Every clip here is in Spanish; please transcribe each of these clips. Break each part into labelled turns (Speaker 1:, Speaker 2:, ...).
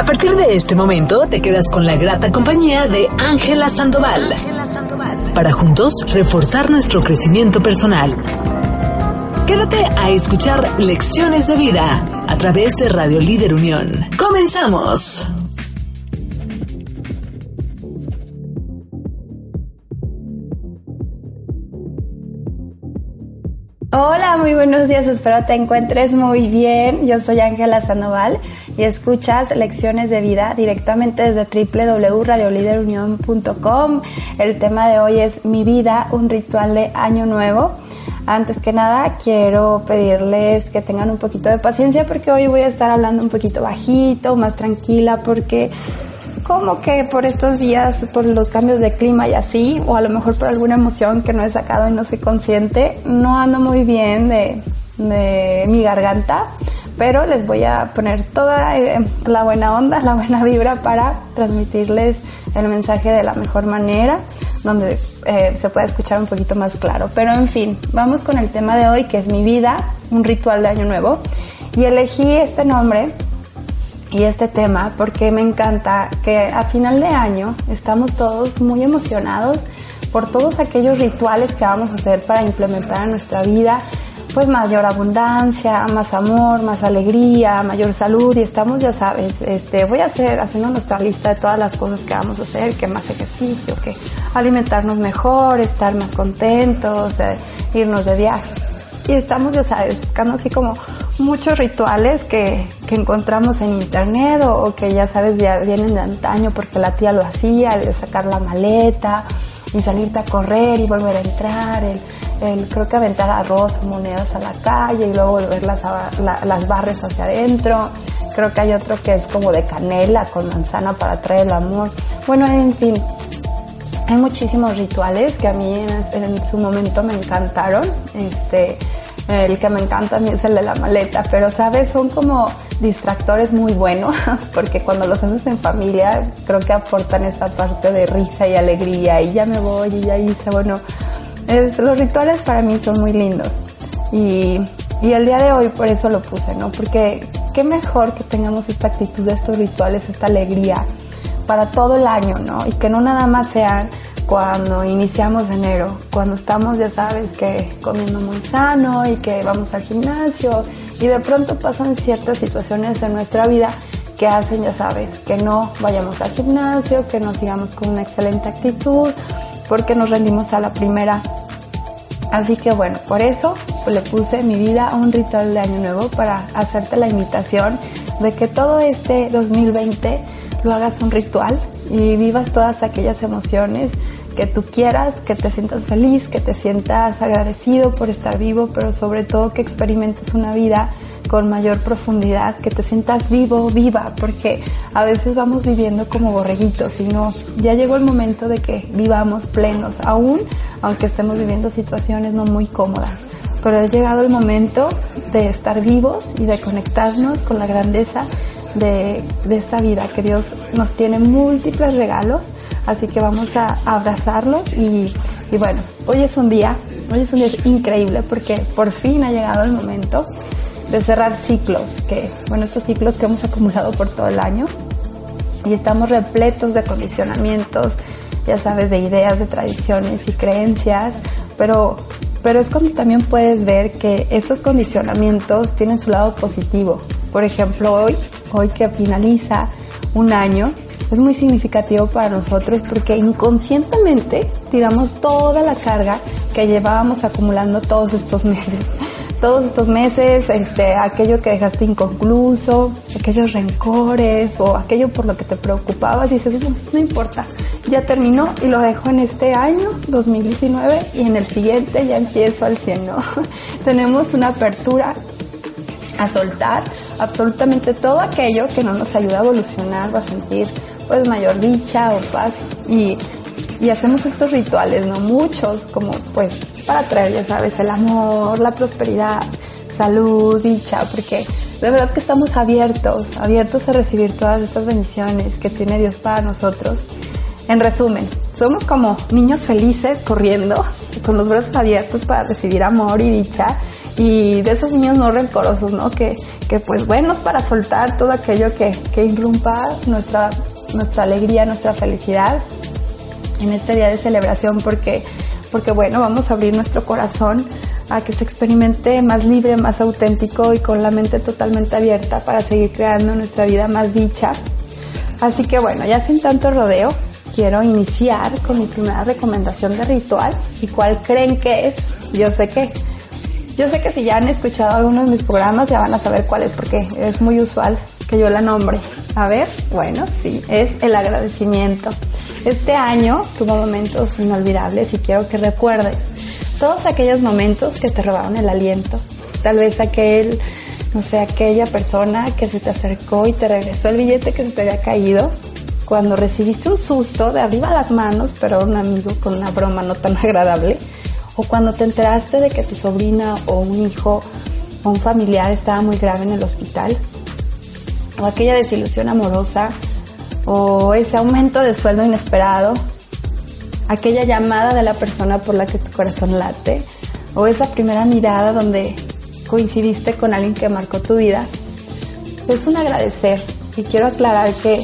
Speaker 1: A partir de este momento te quedas con la grata compañía de Ángela Sandoval. Para juntos reforzar nuestro crecimiento personal. Quédate a escuchar Lecciones de Vida a través de Radio Líder Unión. ¡Comenzamos!
Speaker 2: Hola, muy buenos días, espero te encuentres muy bien. Yo soy Ángela Sandoval y escuchas Lecciones de Vida directamente desde www.radioliderunión.com. El tema de hoy es Mi vida, un ritual de año nuevo. Antes que nada, quiero pedirles que tengan un poquito de paciencia porque hoy voy a estar hablando un poquito bajito, más tranquila, porque como que por estos días, por los cambios de clima y así, o a lo mejor por alguna emoción que no he sacado y no soy consciente, no ando muy bien de, de mi garganta, pero les voy a poner toda eh, la buena onda, la buena vibra para transmitirles el mensaje de la mejor manera donde eh, se puede escuchar un poquito más claro. Pero en fin, vamos con el tema de hoy que es mi vida, un ritual de año nuevo. Y elegí este nombre y este tema porque me encanta que a final de año estamos todos muy emocionados por todos aquellos rituales que vamos a hacer para implementar en nuestra vida pues mayor abundancia, más amor, más alegría, mayor salud y estamos, ya sabes, este, voy a hacer, haciendo nuestra lista de todas las cosas que vamos a hacer, que más ejercicio, que alimentarnos mejor, estar más contentos, eh, irnos de viaje. Y estamos, ya sabes, buscando así como muchos rituales que, que encontramos en internet o, que ya sabes, ya vienen de antaño porque la tía lo hacía, de sacar la maleta y salirte a correr y volver a entrar, el, creo que aventar arroz o monedas a la calle y luego volverlas a, la, las barres hacia adentro. Creo que hay otro que es como de canela con manzana para traer el amor. Bueno, en fin, hay muchísimos rituales que a mí en, en su momento me encantaron. Este, el que me encanta a mí es el de la maleta, pero sabes, son como distractores muy buenos, porque cuando los haces en familia creo que aportan esa parte de risa y alegría y ya me voy y ya hice, bueno, los rituales para mí son muy lindos y, y el día de hoy por eso lo puse, ¿no? Porque qué mejor que tengamos esta actitud de estos rituales, esta alegría para todo el año, ¿no? Y que no nada más sean cuando iniciamos enero, cuando estamos, ya sabes, que comiendo muy sano y que vamos al gimnasio y de pronto pasan ciertas situaciones en nuestra vida que hacen, ya sabes, que no vayamos al gimnasio, que no sigamos con una excelente actitud, porque nos rendimos a la primera. Así que bueno, por eso le puse mi vida a un ritual de año nuevo para hacerte la invitación de que todo este 2020 lo hagas un ritual y vivas todas aquellas emociones que tú quieras, que te sientas feliz, que te sientas agradecido por estar vivo, pero sobre todo que experimentes una vida con mayor profundidad, que te sientas vivo, viva, porque a veces vamos viviendo como borreguitos y no, ya llegó el momento de que vivamos plenos, aún aunque estemos viviendo situaciones no muy cómodas. Pero ha llegado el momento de estar vivos y de conectarnos con la grandeza de, esta vida, que Dios nos tiene múltiples regalos, así que vamos a abrazarlos y bueno, hoy es un día, hoy es un día increíble porque por fin ha llegado el momento de cerrar ciclos, que, bueno, estos ciclos que hemos acumulado por todo el año. Y estamos repletos de condicionamientos, ya sabes, de ideas, de tradiciones y creencias, pero, pero es cuando también puedes ver que estos condicionamientos tienen su lado positivo. Por ejemplo, hoy, hoy que finaliza un año, es muy significativo para nosotros porque inconscientemente tiramos toda la carga que llevábamos acumulando todos estos meses todos estos meses, este, aquello que dejaste inconcluso, aquellos rencores o aquello por lo que te preocupabas, dices, no, importa, ya terminó y lo dejo en este año, 2019, y en el siguiente ya empiezo al 100, ¿no? Tenemos una apertura a soltar absolutamente todo aquello que no nos ayuda a evolucionar o a sentir pues mayor dicha o paz y, y hacemos estos rituales, ¿no? Muchos, como pues para traer, ya sabes, el amor, la prosperidad, salud, dicha, porque de verdad que estamos abiertos, abiertos a recibir todas estas bendiciones que tiene Dios para nosotros. En resumen, somos como niños felices corriendo, con los brazos abiertos para recibir amor y dicha, y de esos niños no rencorosos, ¿no? Que, que pues buenos para soltar todo aquello que, que irrumpa nuestra, nuestra alegría, nuestra felicidad en este día de celebración porque, porque bueno, vamos a abrir nuestro corazón a que se experimente más libre, más auténtico y con la mente totalmente abierta para seguir creando nuestra vida más dicha. Así que bueno, ya sin tanto rodeo, quiero iniciar con mi primera recomendación de ritual. ¿Y cuál creen que es? Yo sé que, yo sé que si ya han escuchado algunos de mis programas ya van a saber cuál es porque es muy usual que yo la nombre. A ver, bueno, sí, es el agradecimiento. Este año tuvo momentos inolvidables y quiero que recuerdes todos aquellos momentos que te robaron el aliento. Tal vez aquel, no sé, aquella persona que se te acercó y te regresó el billete que se te había caído. Cuando recibiste un susto de arriba a las manos, pero un amigo con una broma no tan agradable. O cuando te enteraste de que tu sobrina o un hijo o un familiar estaba muy grave en el hospital. O aquella desilusión amorosa. O ese aumento de sueldo inesperado aquella llamada de la persona por la que tu corazón late o esa primera mirada donde coincidiste con alguien que marcó tu vida, es un agradecer. Y quiero aclarar que,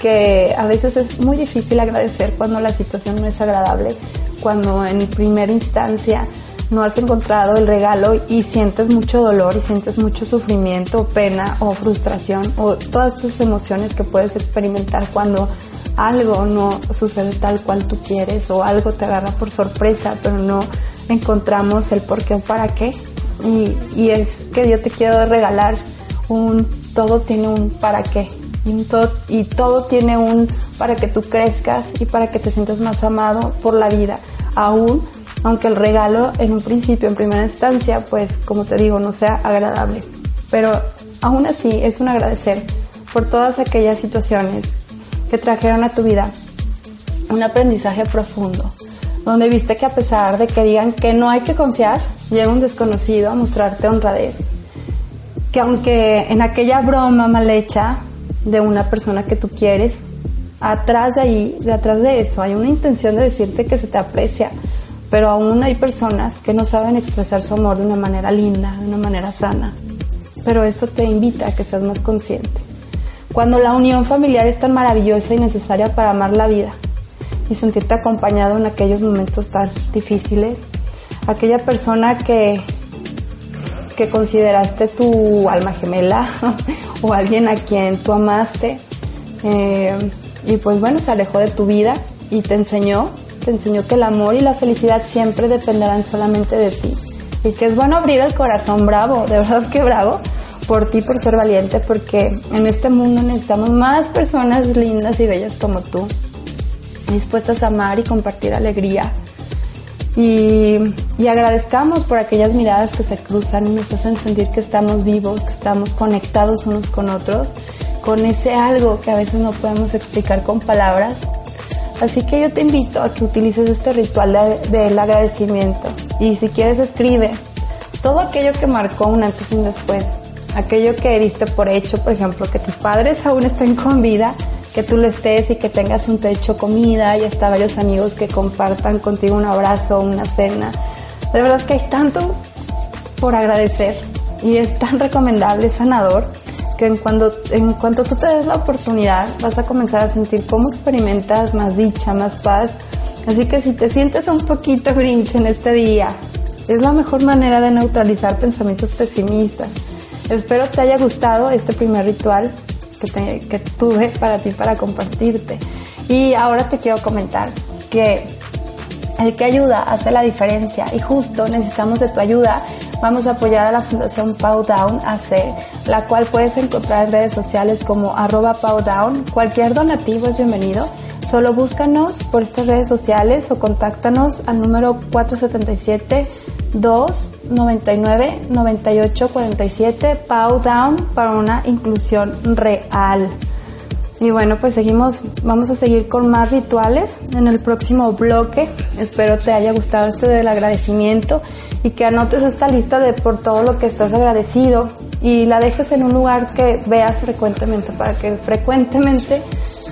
Speaker 2: que a veces es muy difícil agradecer cuando la situación no es agradable, cuando en primera instancia no has encontrado el regalo y sientes mucho dolor y sientes mucho sufrimiento, pena o frustración o todas estas emociones que puedes experimentar cuando algo no sucede tal cual tú quieres o algo te agarra por sorpresa, pero no encontramos el por qué o para qué. Y, es que yo te quiero regalar un todo tiene un para qué y, todo, y todo tiene un para que tú crezcas y para que te sientas más amado por la vida, aún aunque el regalo en un principio, en primera instancia, pues como te digo, no sea agradable. Pero aún así es un agradecer por todas aquellas situaciones que trajeron a tu vida un aprendizaje profundo, donde viste que a pesar de que digan que no hay que confiar, llega un desconocido a mostrarte honradez. Que aunque en aquella broma mal hecha de una persona que tú quieres, atrás de ahí, de atrás de eso, hay una intención de decirte que se te aprecia, pero aún hay personas que no saben expresar su amor de una manera linda, de una manera sana. Pero esto te invita a que seas más consciente. Cuando la unión familiar es tan maravillosa y necesaria para amar la vida y sentirte acompañado en aquellos momentos tan difíciles, aquella persona que, que consideraste tu alma gemela o alguien a quien tú amaste eh, y pues bueno, se alejó de tu vida y te enseñó, te enseñó que el amor y la felicidad siempre dependerán solamente de ti y que es bueno abrir el corazón, bravo, de verdad que bravo, por ti, por ser valiente, porque en este mundo necesitamos más personas lindas y bellas como tú, dispuestas a amar y compartir alegría. Y, y, agradezcamos por aquellas miradas que se cruzan y nos hacen sentir que estamos vivos, que estamos conectados unos con otros, con ese algo que a veces no podemos explicar con palabras. Así que yo te invito a que utilices este ritual del agradecimiento y si quieres escribe todo aquello que marcó un antes y un después aquello que diste por hecho, por ejemplo, que tus padres aún estén con vida, que tú lo estés y que tengas un techo, comida y hasta varios amigos que compartan contigo un abrazo, una cena. De verdad que hay tanto por agradecer y es tan recomendable, sanador, en cuando, en cuanto tú te des la oportunidad vas a comenzar a sentir cómo experimentas más dicha, más paz. Así que si te sientes un poquito grinch en este día, es la mejor manera de neutralizar pensamientos pesimistas Espero te haya gustado este primer ritual que, que tuve para ti, para compartirte. Y ahora te quiero comentar que el que ayuda hace la diferencia y justo necesitamos de tu ayuda. Vamos a apoyar a la Fundación Powdown AC, la cual puedes encontrar en redes sociales como arroba Powdown. Cualquier donativo es bienvenido. Solo búscanos por estas redes sociales o contáctanos al número 477 299 98 47 Pow Down para una inclusión real. Y bueno, pues seguimos, vamos a seguir con más rituales en el próximo bloque. Espero te haya gustado este del agradecimiento y que anotes esta lista de por todo lo que estás agradecido y la dejes en un lugar que veas frecuentemente para que frecuentemente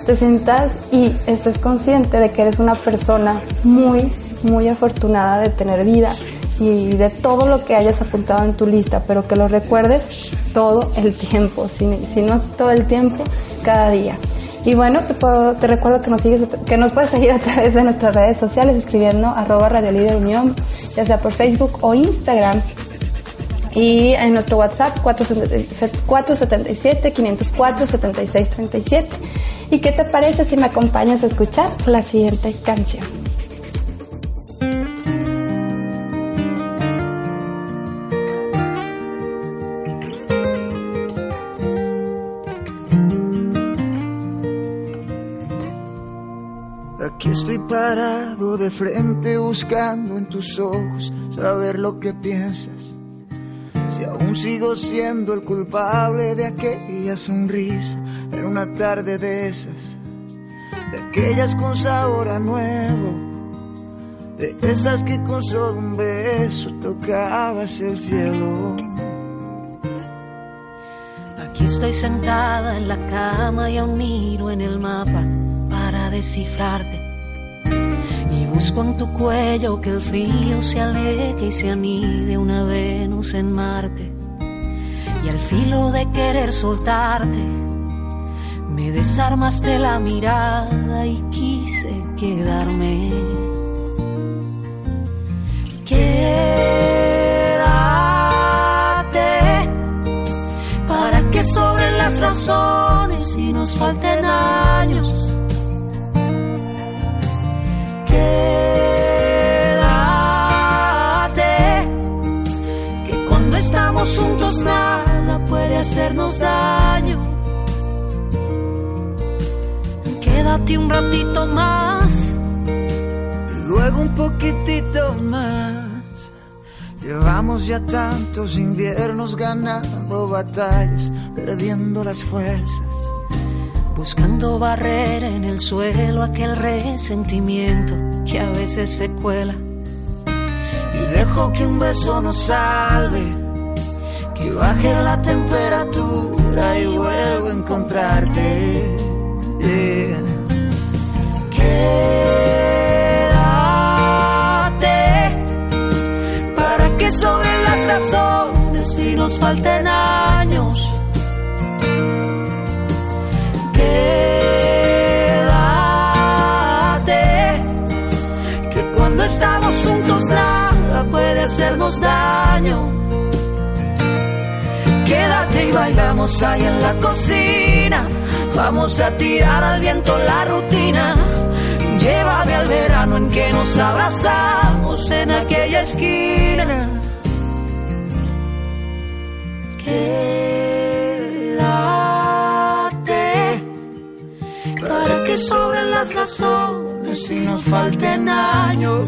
Speaker 2: te sientas y estés consciente de que eres una persona muy, muy afortunada de tener vida y de todo lo que hayas apuntado en tu lista, pero que lo recuerdes todo el tiempo, si, no todo el tiempo, cada día. Y bueno, te, puedo, te recuerdo que nos, sigues, que nos puedes seguir a través de nuestras redes sociales escribiendo arroba Radio Líder Unión, ya sea por Facebook o Instagram. Y en nuestro WhatsApp 477-504-7637. ¿Y qué te parece si me acompañas a escuchar la siguiente canción?
Speaker 3: Parado de frente buscando en tus ojos saber lo que piensas. Si aún sigo siendo el culpable de aquella sonrisa en una tarde de esas, de aquellas con sabor a nuevo, de esas que con solo un beso tocabas el cielo.
Speaker 4: Aquí estoy sentada en la cama y aún miro en el mapa para descifrarte Busco en tu cuello que el frío se aleje y se anide una Venus en Marte. Y al filo de querer soltarte, me desarmaste la mirada y quise quedarme. Quédate para que sobren las razones y nos falten años juntos nada puede hacernos daño. Quédate un ratito más.
Speaker 3: Y luego un poquitito más. Llevamos ya tantos inviernos ganando batallas, perdiendo las fuerzas.
Speaker 4: Buscando barrer en el suelo aquel resentimiento que a veces se cuela.
Speaker 3: Y dejo que un beso nos salve que baje la temperatura y vuelvo a encontrarte.
Speaker 4: Quédate para que sobre las razones y nos falten años. Quédate que cuando estamos juntos nada puede hacernos daño Quédate y bailamos ahí en la cocina. Vamos a tirar al viento la rutina. Llévame al verano en que nos abrazamos en aquella esquina. Quédate sobren las razones y nos falten años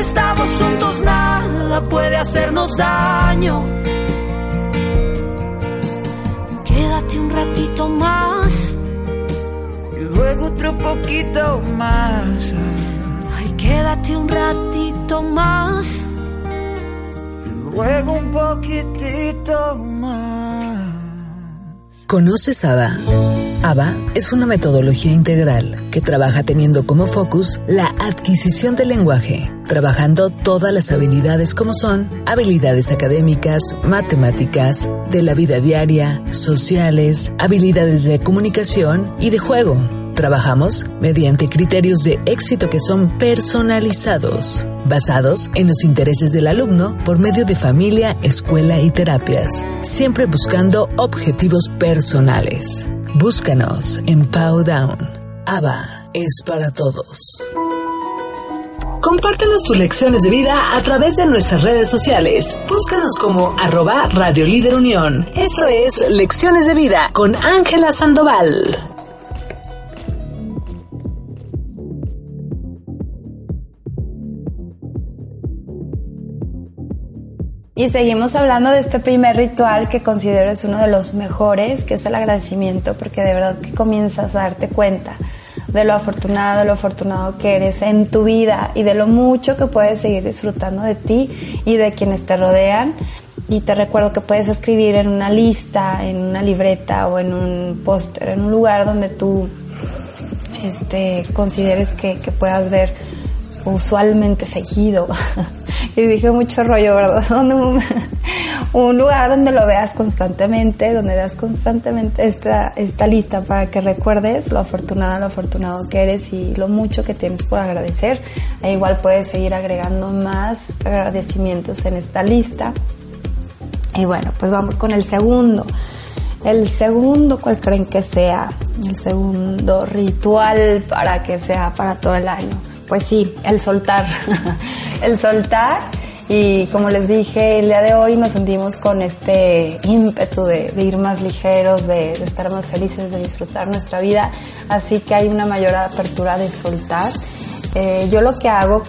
Speaker 4: estamos juntos nada puede hacernos daño. Quédate un ratito más.
Speaker 3: Y luego otro poquito más.
Speaker 4: Ay, quédate un ratito más.
Speaker 3: Luego un poquitito más.
Speaker 1: ¿Conoces ABA? ABA es una metodología integral que trabaja teniendo como focus la adquisición del lenguaje, trabajando todas las habilidades como son habilidades académicas, matemáticas, de la vida diaria, sociales, habilidades de comunicación y de juego. Trabajamos mediante criterios de éxito que son personalizados, basados en los intereses del alumno por medio de familia, escuela y terapias, siempre buscando objetivos personales. Búscanos en Powdown. ABA es para todos. Compártenos tus lecciones de vida a través de nuestras redes sociales. Búscanos como arroba Radio Líder Unión. Esto es Lecciones de Vida con Ángela Sandoval.
Speaker 2: Y seguimos hablando de este primer ritual que considero es uno de los mejores, que es el agradecimiento, porque de verdad que comienzas a darte cuenta de lo afortunado, de lo afortunado que eres en tu vida y de lo mucho que puedes seguir disfrutando de ti y de quienes te rodean. y te recuerdo que puedes escribir en una lista, en una libreta o en un póster, en un lugar donde tú este, consideres que, que puedas ver usualmente seguido. y dije mucho rollo, ¿verdad? un, lugar donde lo veas constantemente, donde veas constantemente esta, esta lista para que recuerdes lo afortunado, lo afortunado que eres y lo mucho que tienes por agradecer. E igual puedes seguir agregando más agradecimientos en esta lista. Y bueno, pues vamos con el segundo. El segundo, ¿cuál creen que sea? El segundo ritual para que sea para todo el año. Pues sí, el soltar. el soltar. Y como les dije, el día de hoy nos sentimos con este ímpetu de, ir más ligeros, de, estar más felices, de disfrutar nuestra vida. Así que hay una mayor apertura de soltar. Eh, yo lo que hago,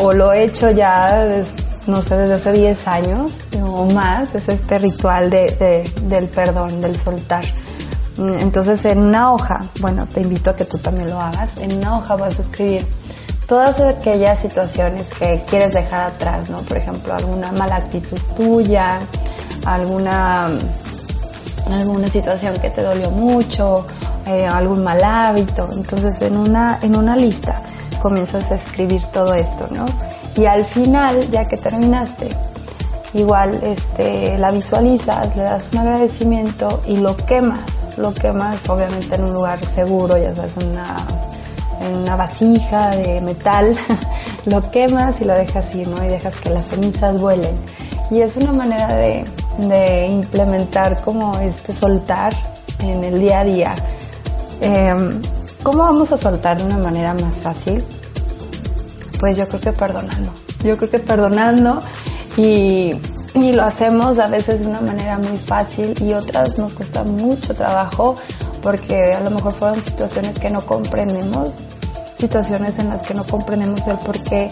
Speaker 2: o lo he hecho ya no sé, desde hace 10 años o más, es este ritual de, del perdón, del soltar. Mm, entonces en una hoja, bueno, te invito a que tú también lo hagas, en una hoja vas a escribir todas aquellas situaciones que quieres dejar atrás, ¿no? Por ejemplo, alguna mala actitud tuya, alguna, alguna situación que te dolió mucho, eh, algún mal hábito. Entonces en una, en una lista comienzas a escribir todo esto, ¿no? y al final, ya que terminaste, igual este, la visualizas, le das un agradecimiento y lo quemas. Lo quemas obviamente en un lugar seguro, ya sabes, una, en una vasija de metal. lo quemas y lo dejas ir, ¿no? Y dejas que las cenizas vuelen. Y es una manera de, implementar como este soltar en el día a día. Em, ¿Cómo vamos a soltar de una manera más fácil? Pues yo creo que perdonando. Yo creo que perdonando y, y lo hacemos a veces de una manera muy fácil y otras nos cuesta mucho trabajo porque a lo mejor fueron situaciones que no comprendemos, situaciones en las que no comprendemos el por qué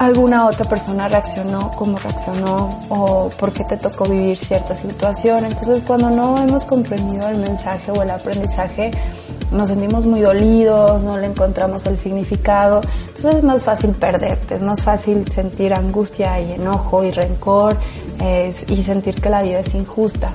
Speaker 2: alguna otra persona reaccionó como reaccionó o por qué te tocó vivir cierta situación. Entonces cuando no hemos comprendido el mensaje o el aprendizaje, nos sentimos muy dolidos, no le encontramos el significado. Entonces es más fácil perderte, es más fácil sentir angustia y enojo y rencor y sentir que la vida es injusta.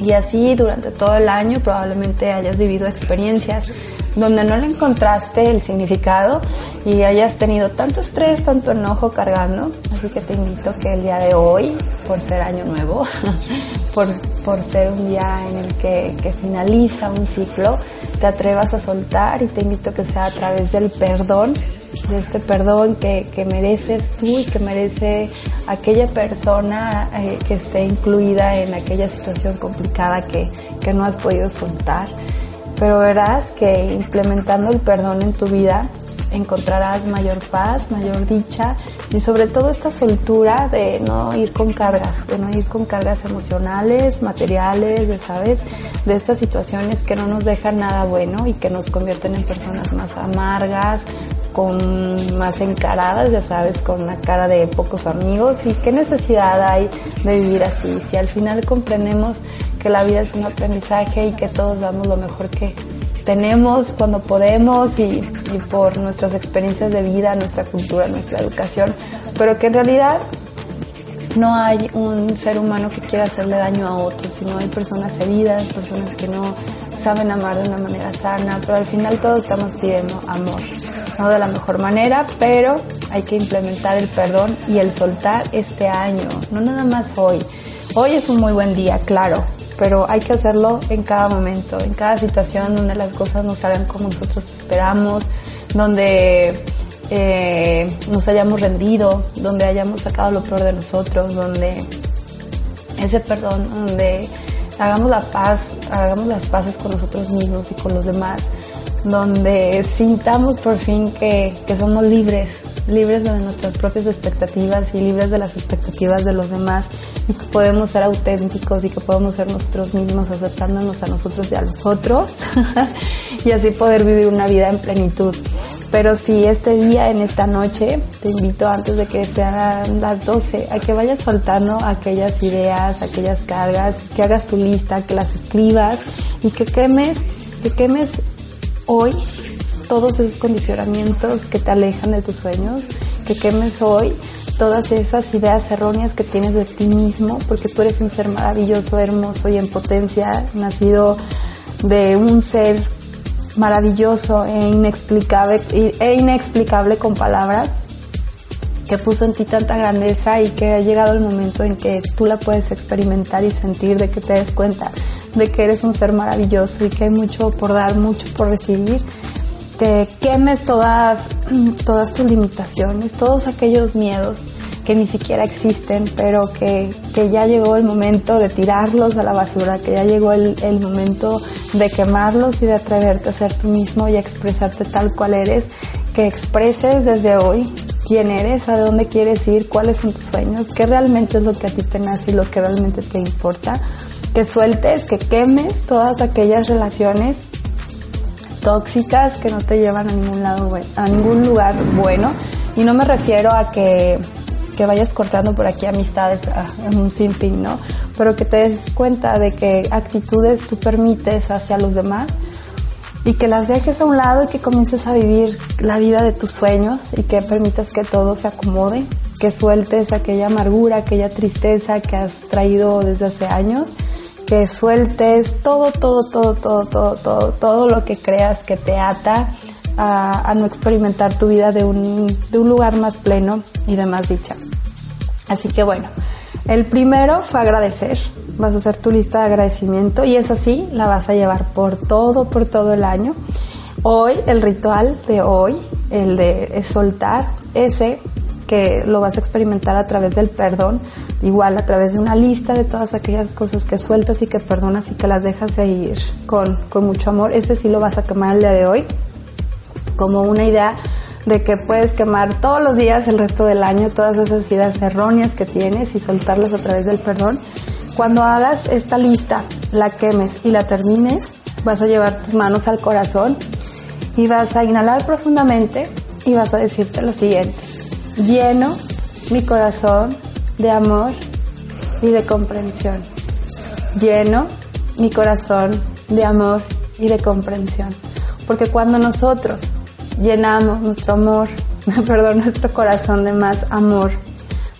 Speaker 2: Y así durante todo el año probablemente hayas vivido experiencias donde no le encontraste el significado y hayas tenido tanto estrés, tanto enojo cargando. Así que te invito que el día de hoy, por ser año nuevo, por, por, ser un día en el que, finaliza un ciclo, te atrevas a soltar y te invito que sea a través del perdón, de este perdón que, que mereces tú y que merece aquella persona eh, que esté incluida en aquella situación complicada que, que no has podido soltar. Pero verás que implementando el perdón en tu vida encontrarás mayor paz, mayor dicha y sobre todo esta soltura de no ir con cargas, de no ir con cargas emocionales, materiales, de, ¿sabes? De estas situaciones que no nos dejan nada bueno y que nos convierten en personas más amargas, con más encaradas, ya sabes, con una cara de pocos amigos y qué necesidad hay de vivir así. Si al final comprendemos que la vida es un aprendizaje y que todos damos lo mejor que tenemos cuando podemos y, por nuestras experiencias de vida, nuestra cultura, nuestra educación, pero que en realidad no hay un ser humano que quiera hacerle daño a otros, sino hay personas heridas, personas que no saben amar de una manera sana, pero al final todos estamos pidiendo amor, no de la mejor manera, pero hay que implementar el perdón y el soltar este año, no nada más hoy. Hoy es un muy buen día, claro, pero hay que hacerlo en cada momento, en cada situación donde las cosas no salgan como nosotros esperamos, donde eh, nos hayamos rendido, donde hayamos sacado lo peor de nosotros, donde ese perdón, donde hagamos la paz, hagamos las paces con nosotros mismos y con los demás, donde sintamos por fin que, que somos libres, libres de nuestras propias expectativas y libres de las expectativas de los demás y que podemos ser auténticos y que podemos ser nosotros mismos aceptándonos a nosotros y a los otros y así poder vivir una vida en plenitud. Pero si este día, en esta noche, te invito antes de que sean las 12 a que vayas soltando aquellas ideas, aquellas cargas, que hagas tu lista, que las escribas y que quemes, que quemes hoy todos esos condicionamientos que te alejan de tus sueños, que quemes hoy todas esas ideas erróneas que tienes de ti mismo, porque tú eres un ser maravilloso, hermoso y en potencia, nacido de un ser maravilloso e inexplicable, e inexplicable con palabras, que puso en ti tanta grandeza y que ha llegado el momento en que tú la puedes experimentar y sentir, de que te des cuenta de que eres un ser maravilloso y que hay mucho por dar, mucho por recibir que quemes todas, todas tus limitaciones, todos aquellos miedos que ni siquiera existen, pero que, ya llegó el momento de tirarlos a la basura, que ya llegó el, el, momento de quemarlos y de atreverte a ser tú mismo y a expresarte tal cual eres, que expreses desde hoy quién eres, a dónde quieres ir, cuáles son tus sueños, qué realmente es lo que a ti te nace y lo que realmente te importa, que sueltes, que quemes todas aquellas relaciones tóxicas que no te llevan a ningún lado a ningún lugar bueno y no me refiero a que, que vayas cortando por aquí amistades en un sinfín, ¿no? Pero que te des cuenta de que actitudes tú permites hacia los demás y que las dejes a un lado y que comiences a vivir la vida de tus sueños y que permitas que todo se acomode, que sueltes aquella amargura, aquella tristeza que has traído desde hace años que sueltes todo, todo, todo, todo, todo, todo, todo lo que creas que te ata a, no experimentar tu vida de un, de un lugar más pleno y de más dicha. Así que bueno, el primero fue agradecer. Vas a hacer tu lista de agradecimiento y es así, la vas a llevar por todo, por todo el año. Hoy, el ritual de hoy, el de soltar, ese que lo vas a experimentar a través del perdón, igual a través de una lista de todas aquellas cosas que sueltas y que perdonas y que las dejas de ir con, con mucho amor. Ese sí lo vas a quemar el día de hoy como una idea de que puedes quemar todos los días el resto del año todas esas ideas erróneas que tienes y soltarlas a través del perdón. Cuando hagas esta lista, la quemes y la termines, vas a llevar tus manos al corazón y vas a inhalar profundamente y vas a decirte lo siguiente. Lleno mi corazón de amor y de comprensión. Lleno mi corazón de amor y de comprensión. Porque cuando nosotros llenamos nuestro amor, perdón, nuestro corazón de más amor,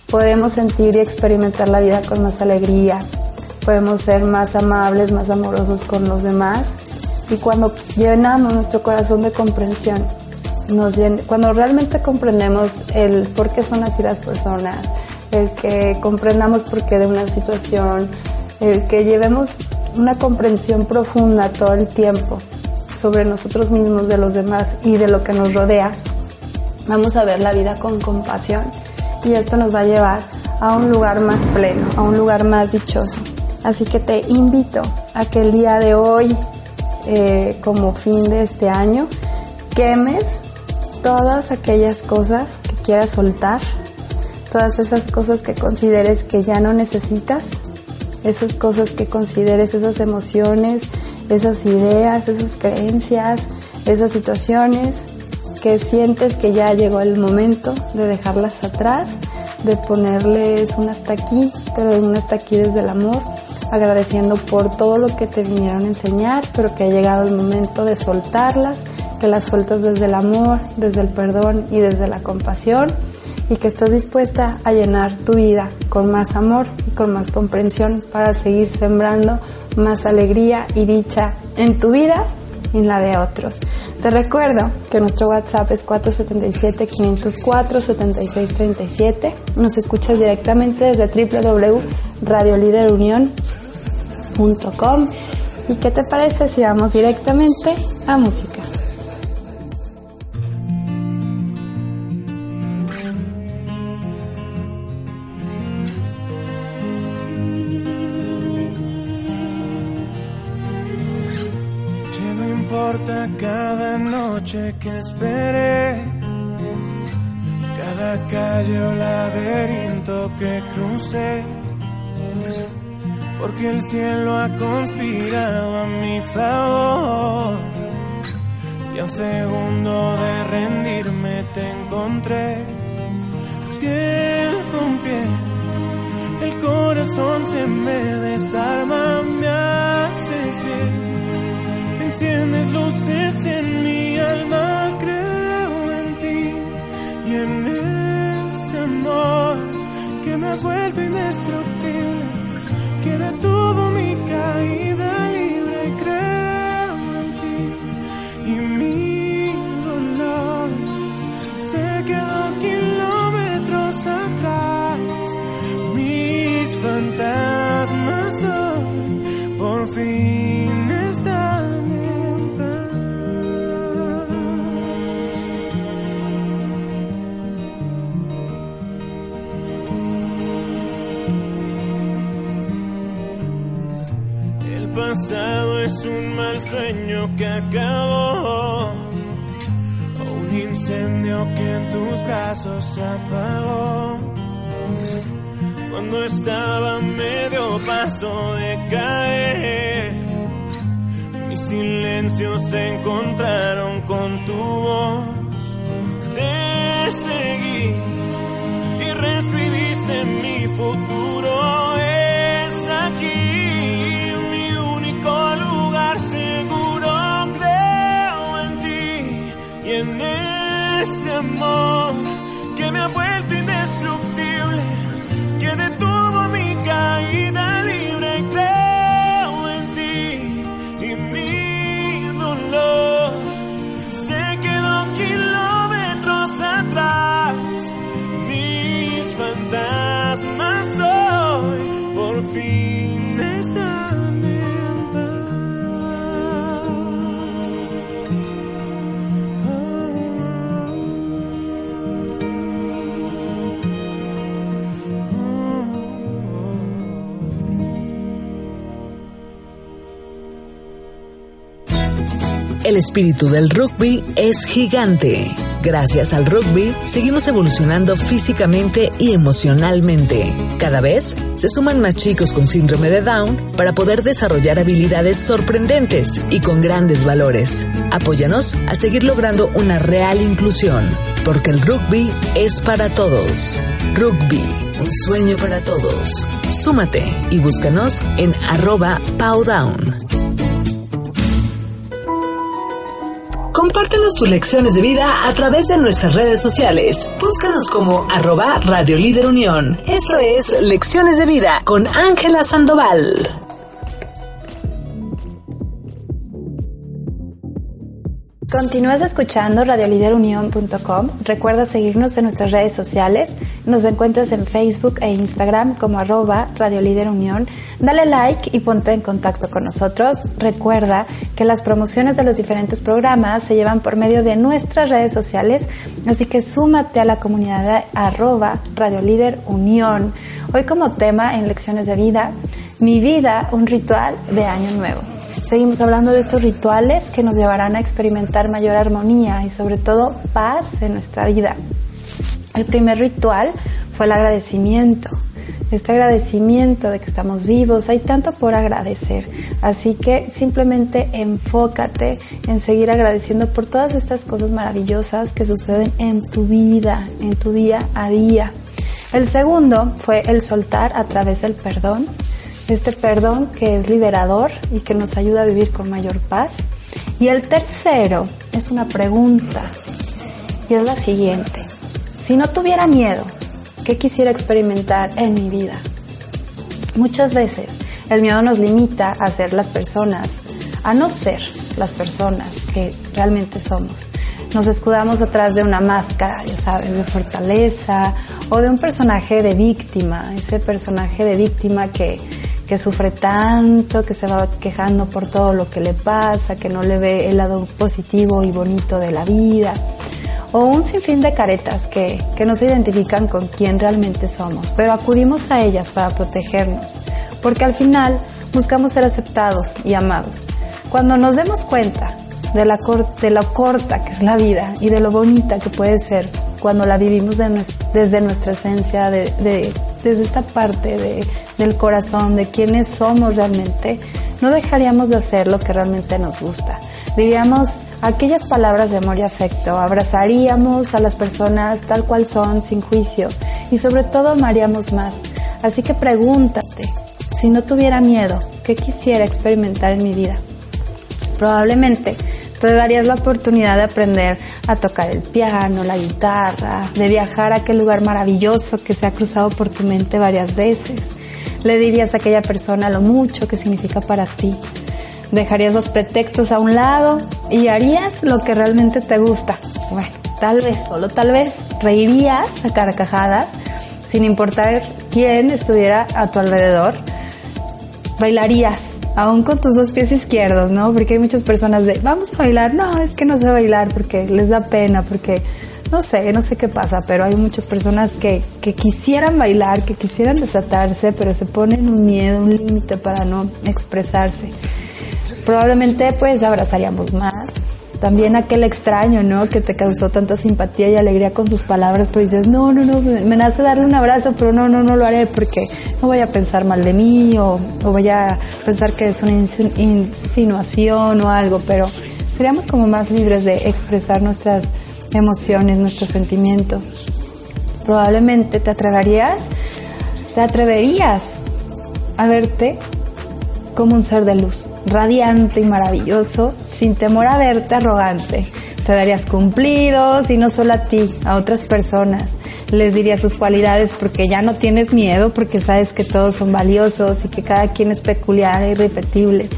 Speaker 2: podemos sentir y experimentar la vida con más alegría, podemos ser más amables, más amorosos con los demás. Y cuando llenamos nuestro corazón de comprensión, cuando realmente comprendemos el por qué son así las personas, el que comprendamos por qué de una situación, el que llevemos una comprensión profunda todo el tiempo sobre nosotros mismos, de los demás y de lo que nos rodea, vamos a ver la vida con compasión y esto nos va a llevar a un lugar más pleno, a un lugar más dichoso. Así que te invito a que el día de hoy, eh, como fin de este año, quemes todas aquellas cosas que quieras soltar, todas esas cosas que consideres que ya no necesitas, esas cosas que consideres, esas emociones, esas ideas, esas creencias, esas situaciones que sientes que ya llegó el momento de dejarlas atrás, de ponerles un hasta aquí, pero un hasta aquí desde el amor, agradeciendo por todo lo que te vinieron a enseñar, pero que ha llegado el momento de soltarlas, que las sueltas desde el amor, desde el perdón y desde la compasión y que estás dispuesta a llenar tu vida con más amor y con más comprensión para seguir sembrando más alegría y dicha en tu vida y en la de otros. Te recuerdo que nuestro WhatsApp es 477-504-7637. Nos escuchas directamente desde www.radioliderunión.com. ¿Y qué te parece si vamos directamente a música?
Speaker 5: Que esperé, cada calle o laberinto que crucé, porque el cielo ha conspirado a mi favor. Y a un segundo de rendirme te encontré, piel con piel, el corazón se me desarma, me haces bien enciendes luces en pasado es un mal sueño que acabó, o un incendio que en tus brazos se apagó. Cuando estaba medio paso de caer, mis silencios se encontraron con tu voz. Te seguí y reescribiste mi futuro.
Speaker 1: El espíritu del rugby es gigante. Gracias al rugby, seguimos evolucionando físicamente y emocionalmente. Cada vez se suman más chicos con síndrome de Down para poder desarrollar habilidades sorprendentes y con grandes valores. Apóyanos a seguir logrando una real inclusión, porque el rugby es para todos. Rugby, un sueño para todos. Súmate y búscanos en arroba powdown. Compártenos tus lecciones de vida a través de nuestras redes sociales. Búscanos como arroba Radio Líder Unión. Esto es Lecciones de Vida con Ángela Sandoval.
Speaker 2: Continúas escuchando radioliderunión.com. Recuerda seguirnos en nuestras redes sociales. Nos encuentras en Facebook e Instagram como arroba radioliderunión. Dale like y ponte en contacto con nosotros. Recuerda que las promociones de los diferentes programas se llevan por medio de nuestras redes sociales, así que súmate a la comunidad de arroba radioliderunión. Hoy como tema en Lecciones de Vida, mi vida, un ritual de Año Nuevo. Seguimos hablando de estos rituales que nos llevarán a experimentar mayor armonía y sobre todo paz en nuestra vida. El primer ritual fue el agradecimiento. Este agradecimiento de que estamos vivos, hay tanto por agradecer. Así que simplemente enfócate en seguir agradeciendo por todas estas cosas maravillosas que suceden en tu vida, en tu día a día. El segundo fue el soltar a través del perdón este perdón que es liberador y que nos ayuda a vivir con mayor paz. Y el tercero es una pregunta y es la siguiente. Si no tuviera miedo, ¿qué quisiera experimentar en mi vida? Muchas veces el miedo nos limita a ser las personas, a no ser las personas que realmente somos. Nos escudamos atrás de una máscara, ya sabes, de fortaleza o de un personaje de víctima, ese personaje de víctima que que sufre tanto, que se va quejando por todo lo que le pasa, que no le ve el lado positivo y bonito de la vida, o un sinfín de caretas que, que no se identifican con quién realmente somos, pero acudimos a ellas para protegernos, porque al final buscamos ser aceptados y amados. Cuando nos demos cuenta de, la de lo corta que es la vida y de lo bonita que puede ser cuando la vivimos desde nuestra esencia, de, de, desde esta parte de, del corazón, de quiénes somos realmente, no dejaríamos de hacer lo que realmente nos gusta. Diríamos aquellas palabras de amor y afecto, abrazaríamos a las personas tal cual son, sin juicio, y sobre todo amaríamos más. Así que pregúntate, si no tuviera miedo, ¿qué quisiera experimentar en mi vida? Probablemente te darías la oportunidad de aprender a tocar el piano, la guitarra, de viajar a aquel lugar maravilloso que se ha cruzado por tu mente varias veces. Le dirías a aquella persona lo mucho que significa para ti. Dejarías los pretextos a un lado y harías lo que realmente te gusta. Bueno, tal vez, solo tal vez, reirías a carcajadas sin importar quién estuviera a tu alrededor. Bailarías, aún con tus dos pies izquierdos, ¿no? Porque hay muchas personas de, vamos a bailar, no, es que no sé bailar porque les da pena, porque no sé, no sé qué pasa, pero hay muchas personas que, que quisieran bailar, que quisieran desatarse, pero se ponen un miedo, un límite para no expresarse. Probablemente pues abrazaríamos más, también aquel extraño, ¿no? Que te causó tanta simpatía y alegría con sus palabras, pero dices, no, no, no, me nace darle un abrazo, pero no, no, no lo haré porque no voy a pensar mal de mí o, o voy a pensar que es una insinuación o algo, pero seríamos como más libres de expresar nuestras emociones, nuestros sentimientos. Probablemente te atreverías, te atreverías a verte como un ser de luz radiante y maravilloso, sin temor a verte arrogante. Te darías cumplidos y no solo a ti, a otras personas. Les dirías sus cualidades porque ya no tienes miedo, porque sabes que todos son valiosos y que cada quien es peculiar e irrepetible.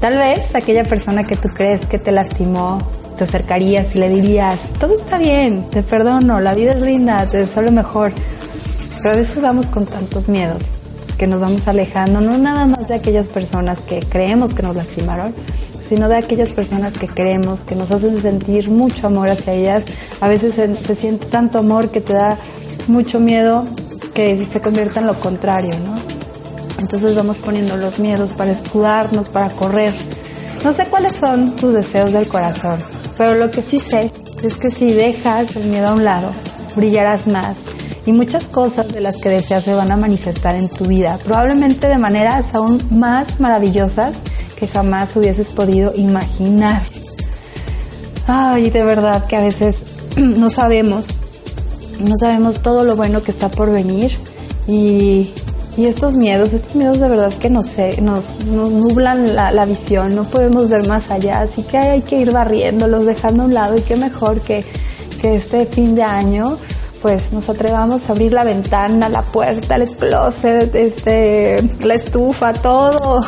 Speaker 2: Tal vez aquella persona que tú crees que te lastimó, te acercarías y le dirías, todo está bien, te perdono, la vida es linda, te deseo lo mejor. Pero a veces vamos con tantos miedos que nos vamos alejando, no nada más de aquellas personas que creemos que nos lastimaron, sino de aquellas personas que creemos, que nos hacen sentir mucho amor hacia ellas. A veces se, siente tanto amor que te da mucho miedo que se convierta en lo contrario, ¿no? Entonces vamos poniendo los miedos para escudarnos, para correr. No sé cuáles son tus deseos del corazón, pero lo que sí sé es que si dejas el miedo a un lado, brillarás más, y muchas cosas de las que deseas se van a manifestar en tu vida, probablemente de maneras aún más maravillosas que jamás hubieses podido imaginar. Ay, de verdad que a veces no sabemos, no sabemos todo lo bueno que está por venir y, y estos miedos, estos miedos de verdad que nos, nos, nos nublan la, la, visión, no podemos ver más allá, así que hay que ir barriéndolos, dejando a un lado y qué mejor que, que este fin de año pues nos atrevamos a abrir la ventana, la puerta, el closet, este, la estufa, todo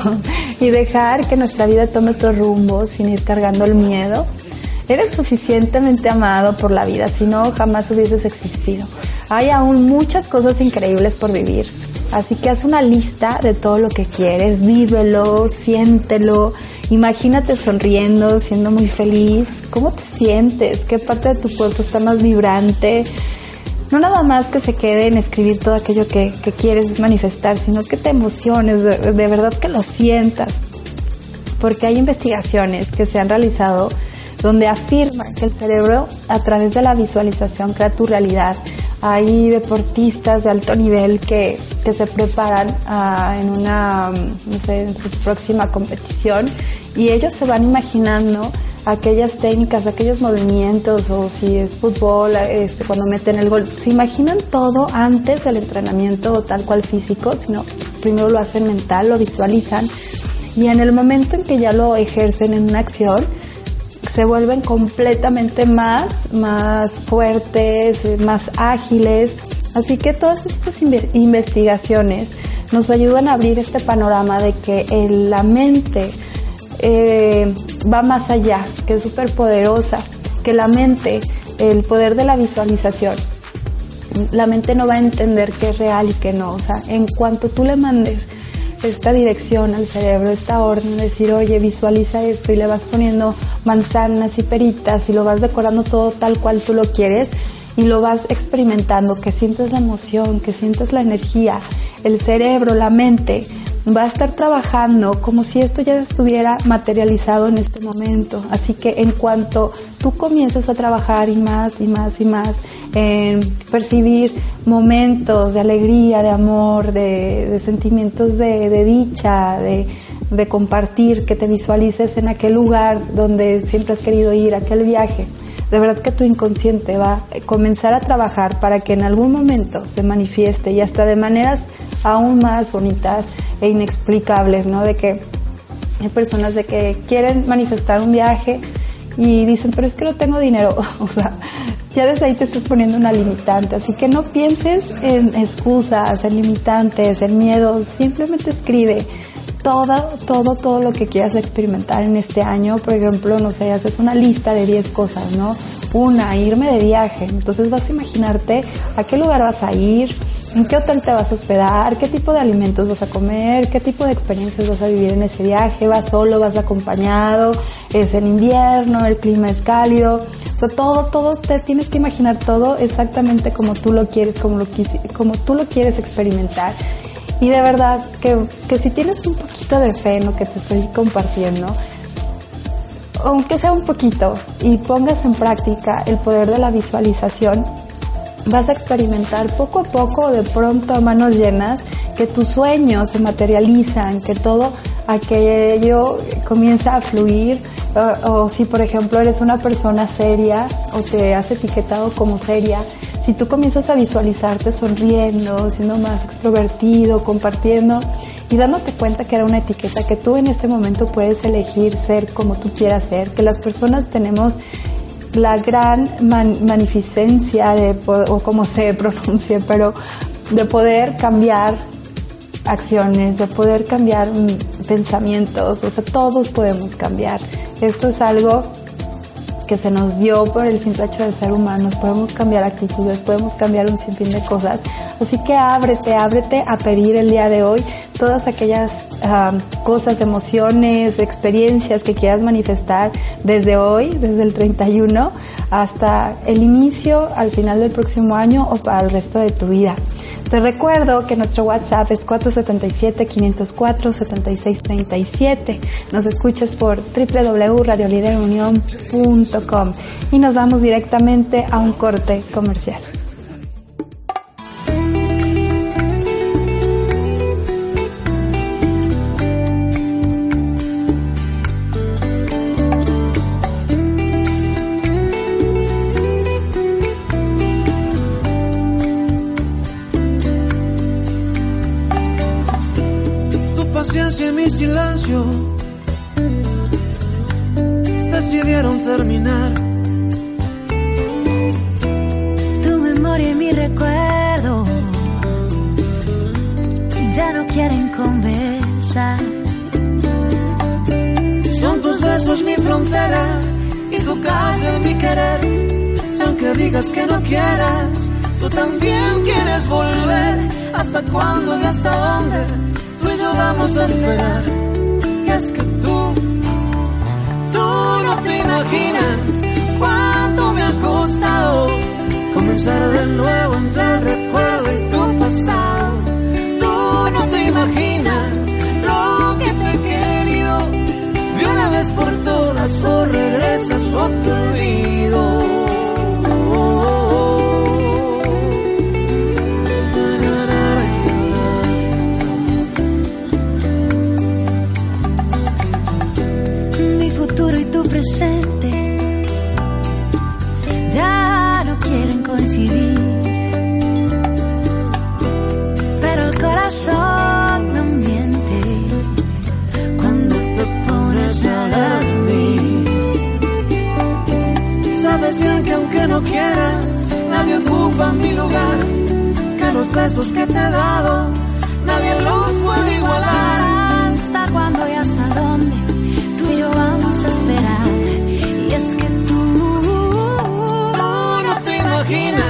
Speaker 2: y dejar que nuestra vida tome otro rumbo sin ir cargando el miedo. Eres suficientemente amado por la vida, si no jamás hubieses existido. Hay aún muchas cosas increíbles por vivir, así que haz una lista de todo lo que quieres, vívelo, siéntelo, imagínate sonriendo, siendo muy feliz. ¿Cómo te sientes? ¿Qué parte de tu cuerpo está más vibrante? No nada más que se quede en escribir todo aquello que, quieres manifestar, sino que te emociones, de, verdad que lo sientas. Porque hay investigaciones que se han realizado donde afirman que el cerebro a través de la visualización crea tu realidad. Hay deportistas de alto nivel que, se preparan ah, en una, no sé, en su próxima competición y ellos se van imaginando aquellas técnicas, aquellos movimientos o si es fútbol, este, cuando meten el gol, se imaginan todo antes del entrenamiento tal cual físico, sino primero lo hacen mental, lo visualizan y en el momento en que ya lo ejercen en una acción, se vuelven completamente más, más fuertes, más ágiles. Así que todas estas investigaciones nos ayudan a abrir este panorama de que la mente eh, va más allá, que es súper poderosa, que la mente, el poder de la visualización, la mente no va a entender qué es real y qué no. O sea, en cuanto tú le mandes esta dirección al cerebro, esta orden, de decir, oye, visualiza esto y le vas poniendo manzanas y peritas y lo vas decorando todo tal cual tú lo quieres y lo vas experimentando, que sientes la emoción, que sientes la energía, el cerebro, la mente va a estar trabajando como si esto ya estuviera materializado en este momento. Así que en cuanto tú comiences a trabajar y más y más y más en percibir momentos de alegría, de amor, de, sentimientos de, dicha, de, de compartir, que te visualices en aquel lugar donde siempre has querido ir, aquel viaje. De verdad que tu inconsciente va a comenzar a trabajar para que en algún momento se manifieste y hasta de maneras aún más bonitas e inexplicables, ¿no? De que hay personas de que quieren manifestar un viaje y dicen, pero es que no tengo dinero. o sea, ya desde ahí te estás poniendo una limitante. Así que no pienses en excusas, en limitantes, en miedos. Simplemente escribe todo, todo, todo lo que quieras experimentar en este año. Por ejemplo, no sé, haces una lista de 10 cosas, ¿no? Una, irme de viaje. Entonces vas a imaginarte a qué lugar vas a ir, en qué hotel te vas a hospedar, qué tipo de alimentos vas a comer, qué tipo de experiencias vas a vivir en ese viaje, vas solo, vas acompañado, es en invierno, el clima es cálido, o sea, todo, todo, te tienes que imaginar todo exactamente como tú lo quieres, como, tú lo quieres experimentar. Y de verdad que, que si tienes un poquito de fe en lo que te estoy compartiendo, aunque sea un poquito, y pongas en práctica el poder de la visualización, vas a experimentar poco a poco, de pronto a manos llenas, que tus sueños se materializan, que todo aquello comienza a fluir, o, si por ejemplo eres una persona seria o te has etiquetado como seria, si tú comienzas a visualizarte sonriendo, siendo más extrovertido, compartiendo y dándote cuenta que era una etiqueta que tú en este momento puedes elegir ser como tú quieras ser, que las personas tenemos la gran magnificencia de, o como se pronuncie, pero de poder cambiar acciones, de poder cambiar pensamientos, o sea, todos podemos cambiar. Esto es algo que se nos dio por el simple hecho de ser humanos, podemos cambiar actitudes, podemos cambiar un sinfín de cosas. Así que ábrete, ábrete a pedir el día de hoy todas aquellas cosas, emociones, experiencias que quieras manifestar desde hoy, desde el 31 hasta el inicio, al final del próximo año o para el resto de tu vida. Te recuerdo que nuestro WhatsApp es 477-504-7637. Nos escuchas por www.radioliderunión.com y nos vamos directamente a un corte comercial.
Speaker 3: vigilancia decidieron terminar.
Speaker 1: Tu memoria y
Speaker 4: mi recuerdo ya no quieren conversar. Son tus besos mi frontera y tu casa mi querer. Aunque digas que no quieras, tú también quieres volver. ¿Hasta cuándo y hasta dónde? tú y yo vamos a esperar. Y es que tú, tú no te imaginas cuánto me ha costado comenzar de nuevo entre el recuerdo y tu pasado. Tú no te imaginas lo que te he querido de una vez por todas. Oh Sorry. Pero el corazón no miente cuando te pones a dormir. Sabes bien que aunque no quieras, nadie ocupa mi lugar. Que los besos que te he dado, nadie los puede igualar. ¿Hasta cuándo y hasta dónde tú y yo vamos a esperar? Y es que tú no te imaginas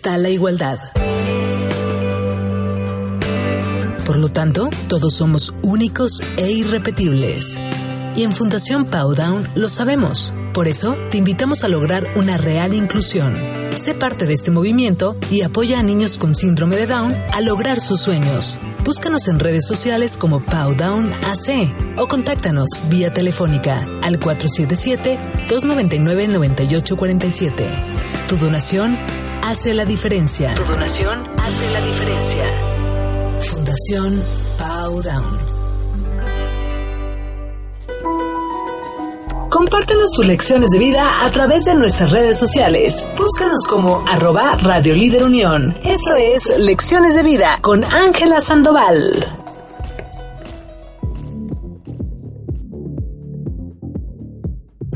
Speaker 1: está la igualdad. Por lo tanto, todos somos únicos e irrepetibles. Y en Fundación Powdown lo sabemos. Por eso, te invitamos a lograr una real inclusión Sé parte de este movimiento y apoya a niños con síndrome de Down a lograr sus sueños. Búscanos en redes sociales como Powdown AC o contáctanos vía telefónica al 477-299-9847. Tu donación hace la diferencia.
Speaker 6: Tu donación hace la diferencia.
Speaker 1: Fundación Powdown. Compártenos tus lecciones de vida a través de nuestras redes sociales. Búscanos como arroba Radio Líder Unión. Esto es Lecciones de Vida con Ángela Sandoval.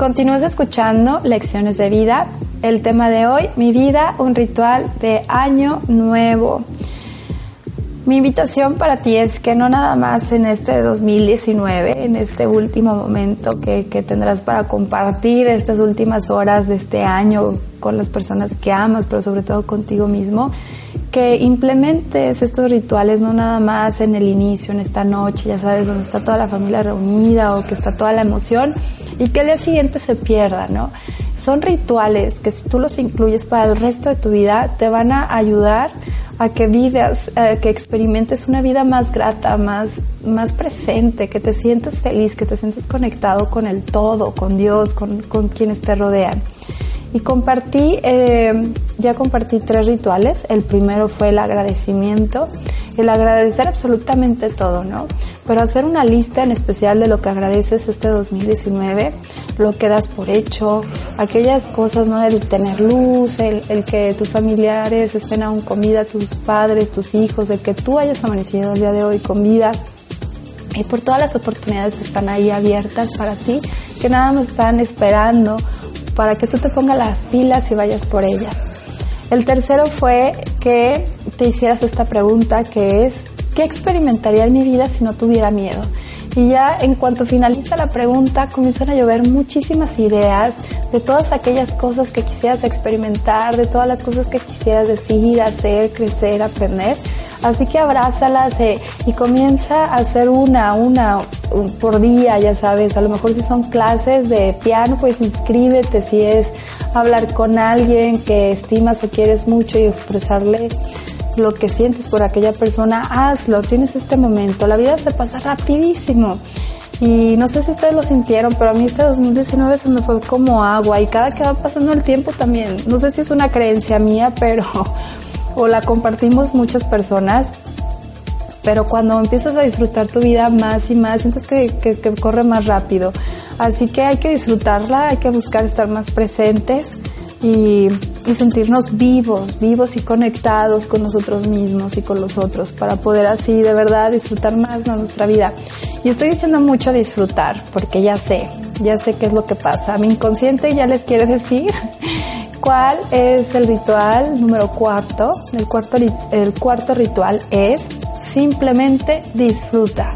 Speaker 2: Continúas escuchando Lecciones de Vida. El tema de hoy, mi vida, un ritual de año nuevo. Mi invitación para ti es que no nada más en este 2019, en este último momento que, tendrás para compartir estas últimas horas de este año con las personas que amas, pero sobre todo contigo mismo, que implementes estos rituales no nada más en el inicio, en esta noche, ya sabes, donde está toda la familia reunida o que está toda la emoción y que el día siguiente se pierda, ¿no? Son rituales que si tú los incluyes para el resto de tu vida te van a ayudar a que vivas, que experimentes una vida más grata, más, más presente, que te sientas feliz, que te sientas conectado con el todo, con Dios, con, con quienes te rodean. Y compartí, eh, ya compartí tres rituales. El primero fue el agradecimiento, el agradecer absolutamente todo, ¿no? Pero hacer una lista en especial de lo que agradeces este 2019, lo que das por hecho, aquellas cosas, ¿no? El tener luz, el, el que tus familiares estén aún con vida, tus padres, tus hijos, el que tú hayas amanecido el día de hoy con vida y por todas las oportunidades que están ahí abiertas para ti, que nada más están esperando para que tú te pongas las pilas y vayas por ellas. El tercero fue que te hicieras esta pregunta que es, ¿qué experimentaría en mi vida si no tuviera miedo? Y ya en cuanto finaliza la pregunta, comienzan a llover muchísimas ideas de todas aquellas cosas que quisieras experimentar, de todas las cosas que quisieras decir, hacer, crecer, aprender. Así que abrázalas eh, y comienza a hacer una, una por día, ya sabes. A lo mejor si son clases de piano, pues inscríbete. Si es hablar con alguien que estimas o quieres mucho y expresarle lo que sientes por aquella persona, hazlo. Tienes este momento. La vida se pasa rapidísimo. Y no sé si ustedes lo sintieron, pero a mí este 2019 se me fue como agua y cada que va pasando el tiempo también, no sé si es una creencia mía, pero o la compartimos muchas personas, pero cuando empiezas a disfrutar tu vida más y más, sientes que, corre más rápido. Así que hay que disfrutarla, hay que buscar estar más presentes y, sentirnos vivos, vivos y conectados con nosotros mismos y con los otros para poder así de verdad disfrutar más de nuestra vida. Y estoy diciendo mucho disfrutar porque ya sé, ya sé qué es lo que pasa. A mi inconsciente ya les quiere decir ¿Cuál es el ritual número cuarto? El cuarto, el cuarto ritual es simplemente disfruta.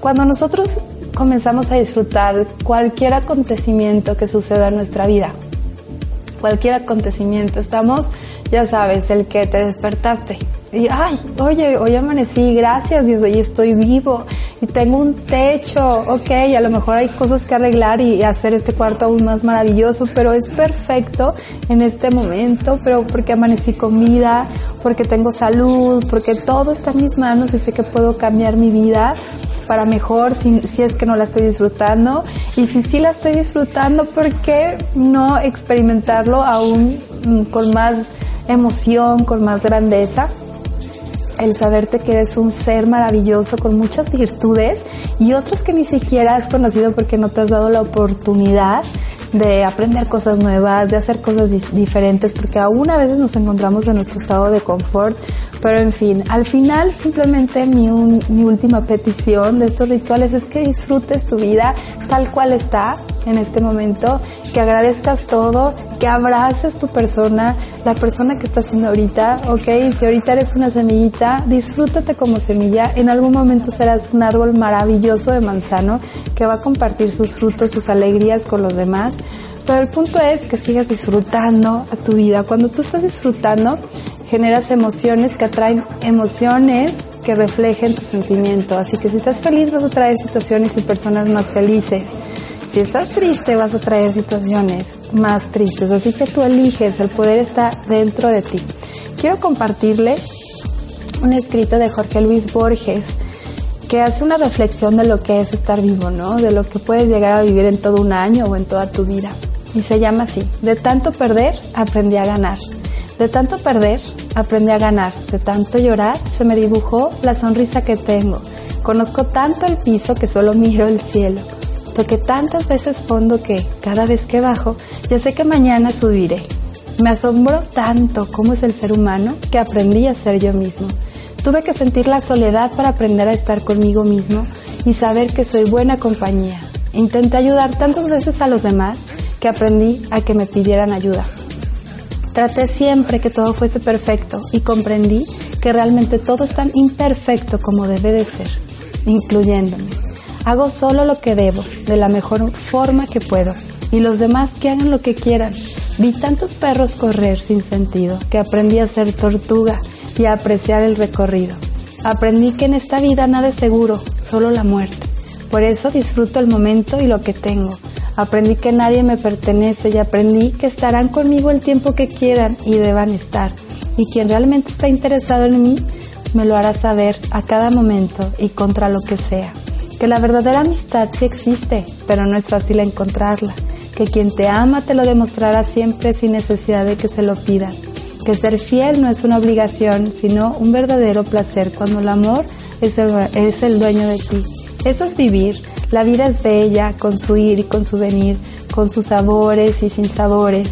Speaker 2: Cuando nosotros comenzamos a disfrutar cualquier acontecimiento que suceda en nuestra vida, cualquier acontecimiento, estamos, ya sabes, el que te despertaste, y, ay, oye, hoy amanecí, gracias Dios, hoy estoy vivo y tengo un techo, ok, a lo mejor hay cosas que arreglar y, hacer este cuarto aún más maravilloso, pero es perfecto en este momento, pero porque amanecí con vida, porque tengo salud, porque todo está en mis manos y sé que puedo cambiar mi vida para mejor si, si, es que no la estoy disfrutando y si sí la estoy disfrutando, ¿por qué no experimentarlo aún mm, con más emoción, con más grandeza? El saberte que eres un ser maravilloso con muchas virtudes y otros que ni siquiera has conocido porque no te has dado la oportunidad de aprender cosas nuevas, de hacer cosas diferentes, porque aún a veces nos encontramos en nuestro estado de confort. Pero en fin, al final simplemente mi, mi última petición de estos rituales es que disfrutes tu vida tal cual está, en este momento, que agradezcas todo, que abraces tu persona, la persona que estás siendo ahorita, ¿ok? Si ahorita eres una semillita, disfrútate como semilla, en algún momento serás un árbol maravilloso de manzano que va a compartir sus frutos, sus alegrías con los demás. Pero el punto es que sigas disfrutando a tu vida. Cuando tú estás disfrutando, generas emociones que atraen emociones que reflejen tu sentimiento. Así que si estás feliz vas a traer situaciones y personas más felices. Si estás triste vas a traer situaciones más tristes. Así que tú eliges, el poder está dentro de ti. Quiero compartirle un escrito de Jorge Luis Borges que hace una reflexión de lo que es estar vivo, ¿no? De lo que puedes llegar a vivir en todo un año o en toda tu vida. Y se llama así, de tanto perder aprendí a ganar. De tanto perder, aprendí a ganar. De tanto llorar, se me dibujó la sonrisa que tengo. Conozco tanto el piso que solo miro el cielo. Toqué tantas veces fondo que, cada vez que bajo, ya sé que mañana subiré. Me asombró tanto cómo es el ser humano que aprendí a ser yo mismo. Tuve que sentir la soledad para aprender a estar conmigo mismo y saber que soy buena compañía. Intenté ayudar tantas veces a los demás que aprendí a que me pidieran ayuda. Traté siempre que todo fuese perfecto y comprendí que realmente todo es tan imperfecto como debe de ser, incluyéndome. Hago solo lo que debo, de la mejor forma que puedo, y los demás que hagan lo que quieran. Vi tantos perros correr sin sentido que aprendí a ser tortuga y a apreciar el recorrido. Aprendí que en esta vida nada es seguro, solo la muerte. Por eso disfruto el momento y lo que tengo, Aprendí que nadie me pertenece y aprendí que estarán conmigo el tiempo que quieran y deban estar. Y quien realmente está interesado en mí, me lo hará saber a cada momento y contra lo que sea. Que la verdadera amistad sí existe, pero no es fácil encontrarla. Que quien te ama te lo demostrará siempre sin necesidad de que se lo pidas. Que ser fiel no es una obligación, sino un verdadero placer cuando el amor es el, es el dueño de ti. Eso es vivir la vida es bella con su ir y con su venir, con sus sabores y sin sabores.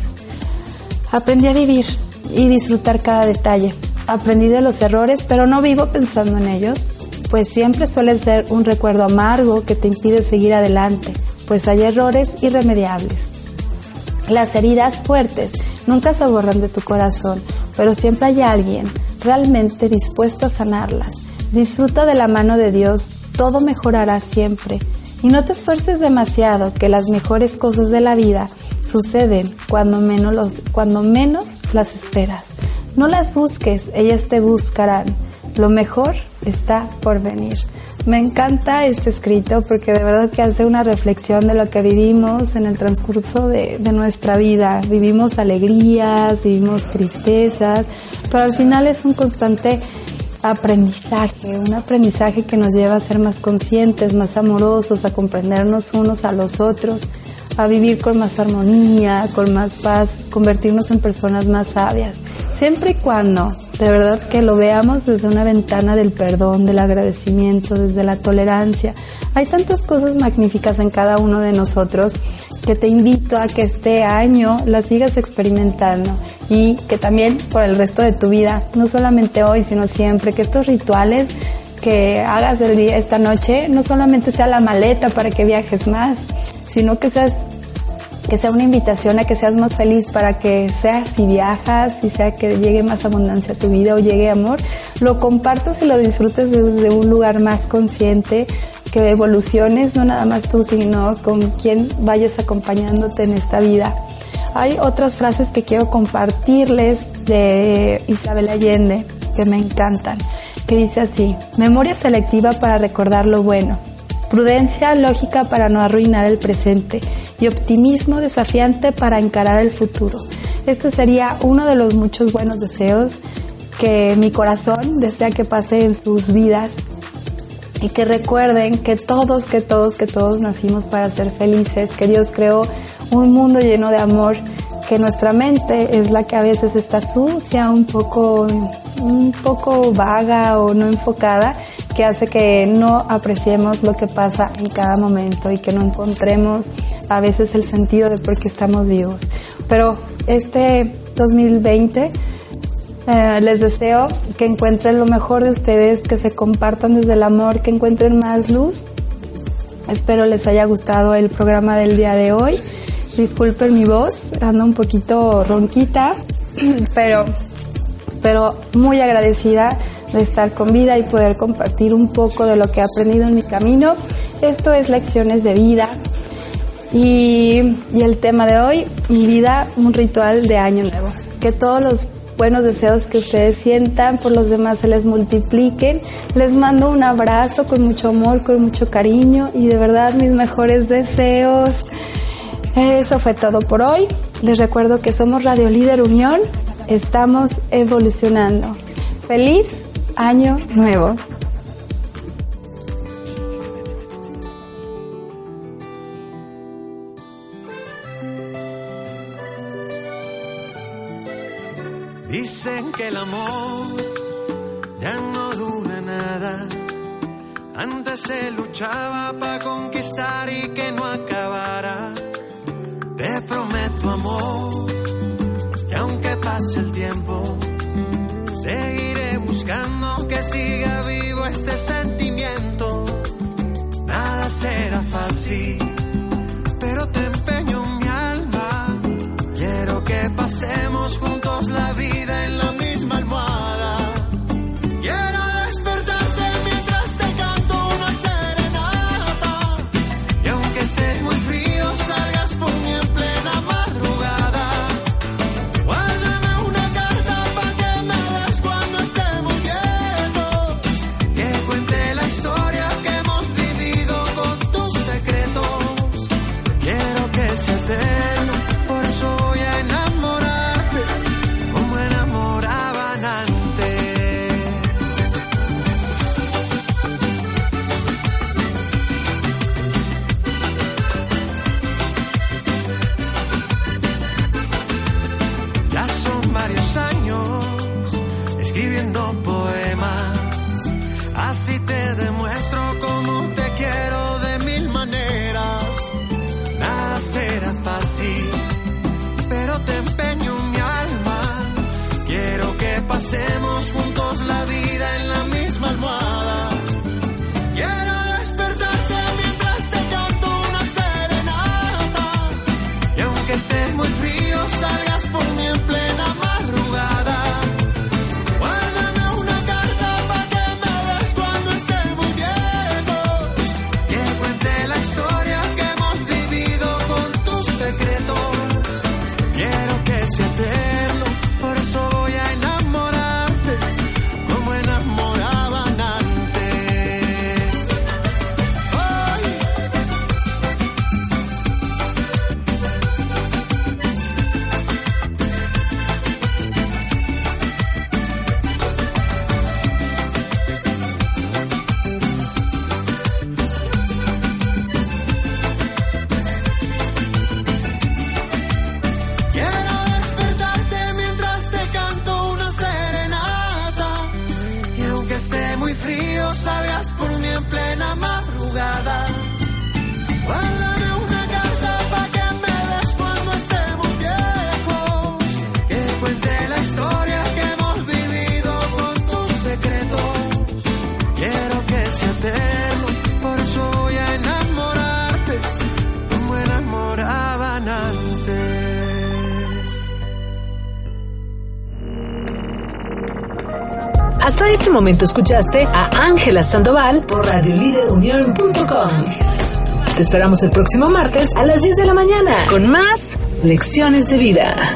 Speaker 2: Aprendí a vivir y disfrutar cada detalle. Aprendí de los errores, pero no vivo pensando en ellos, pues siempre suelen ser un recuerdo amargo que te impide seguir adelante, pues hay errores irremediables. Las heridas fuertes nunca se borran de tu corazón, pero siempre hay alguien realmente dispuesto a sanarlas. Disfruta de la mano de Dios, todo mejorará siempre. Y no te esfuerces demasiado, que las mejores cosas de la vida suceden cuando menos, los, cuando menos las esperas. No las busques, ellas te buscarán. Lo mejor está por venir. Me encanta este escrito porque de verdad que hace una reflexión de lo que vivimos en el transcurso de, de, nuestra vida. Vivimos alegrías, vivimos tristezas, pero al final es un constante aprendizaje, un aprendizaje que nos lleva a ser más conscientes, más amorosos, a comprendernos unos a los otros, a vivir con más armonía, con más paz, convertirnos en personas más sabias. Siempre y cuando, de verdad, que lo veamos desde una ventana del perdón, del agradecimiento, desde la tolerancia. Hay tantas cosas magníficas en cada uno de nosotros que te invito a que este año las sigas experimentando y que también por el resto de tu vida, no solamente hoy, sino siempre, que estos rituales que hagas el día, esta noche, no solamente sea la maleta para que viajes más, sino que seas que sea una invitación a que seas más feliz para que sea si viajas, si sea que llegue más abundancia a tu vida o llegue amor, lo compartas y lo disfrutes desde un lugar más consciente, que evoluciones, no nada más tú, sino con quien vayas acompañándote en esta vida. Hay otras frases que quiero compartirles de Isabel Allende que me encantan, que dice así, memoria selectiva para recordar lo bueno, prudencia lógica para no arruinar el presente y optimismo desafiante para encarar el futuro. Este sería uno de los muchos buenos deseos que mi corazón desea que pase en sus vidas y que recuerden que todos, que todos, que todos nacimos para ser felices, que Dios creó un mundo lleno de amor, que nuestra mente es la que a veces está sucia, un poco, un poco vaga o no enfocada, que hace que no apreciemos lo que pasa en cada momento y que no encontremos a veces el sentido de por qué estamos vivos. Pero este 2020 eh, les deseo que encuentren lo mejor de ustedes, que se compartan desde el amor, que encuentren más luz Espero les haya gustado el programa del día de hoy. Disculpen mi voz, ando un poquito ronquita, pero, pero muy agradecida de estar con vida y poder compartir un poco de lo que he aprendido en mi camino. Esto es Lecciones de Vida. Y, y el tema de hoy, mi vida, un ritual de año nuevo. Que todos los buenos deseos que ustedes sientan por los demás se les multipliquen. Les mando un abrazo con mucho amor, con mucho cariño y de verdad mis mejores deseos. Eso fue todo por hoy. Les recuerdo que somos Radio Líder Unión. Estamos evolucionando. Feliz año nuevo.
Speaker 7: Dicen que el amor ya no dura nada. Antes se luchaba para conquistar y que no acabara. Te prometo amor, que aunque pase el tiempo, seguiré que siga vivo este sentimiento. Nada será fácil, pero te empeño mi alma. Quiero que pasemos
Speaker 1: momento escuchaste a Ángela Sandoval por radioliderunión.com. Te esperamos el próximo martes a las 10 de la mañana con más lecciones de vida.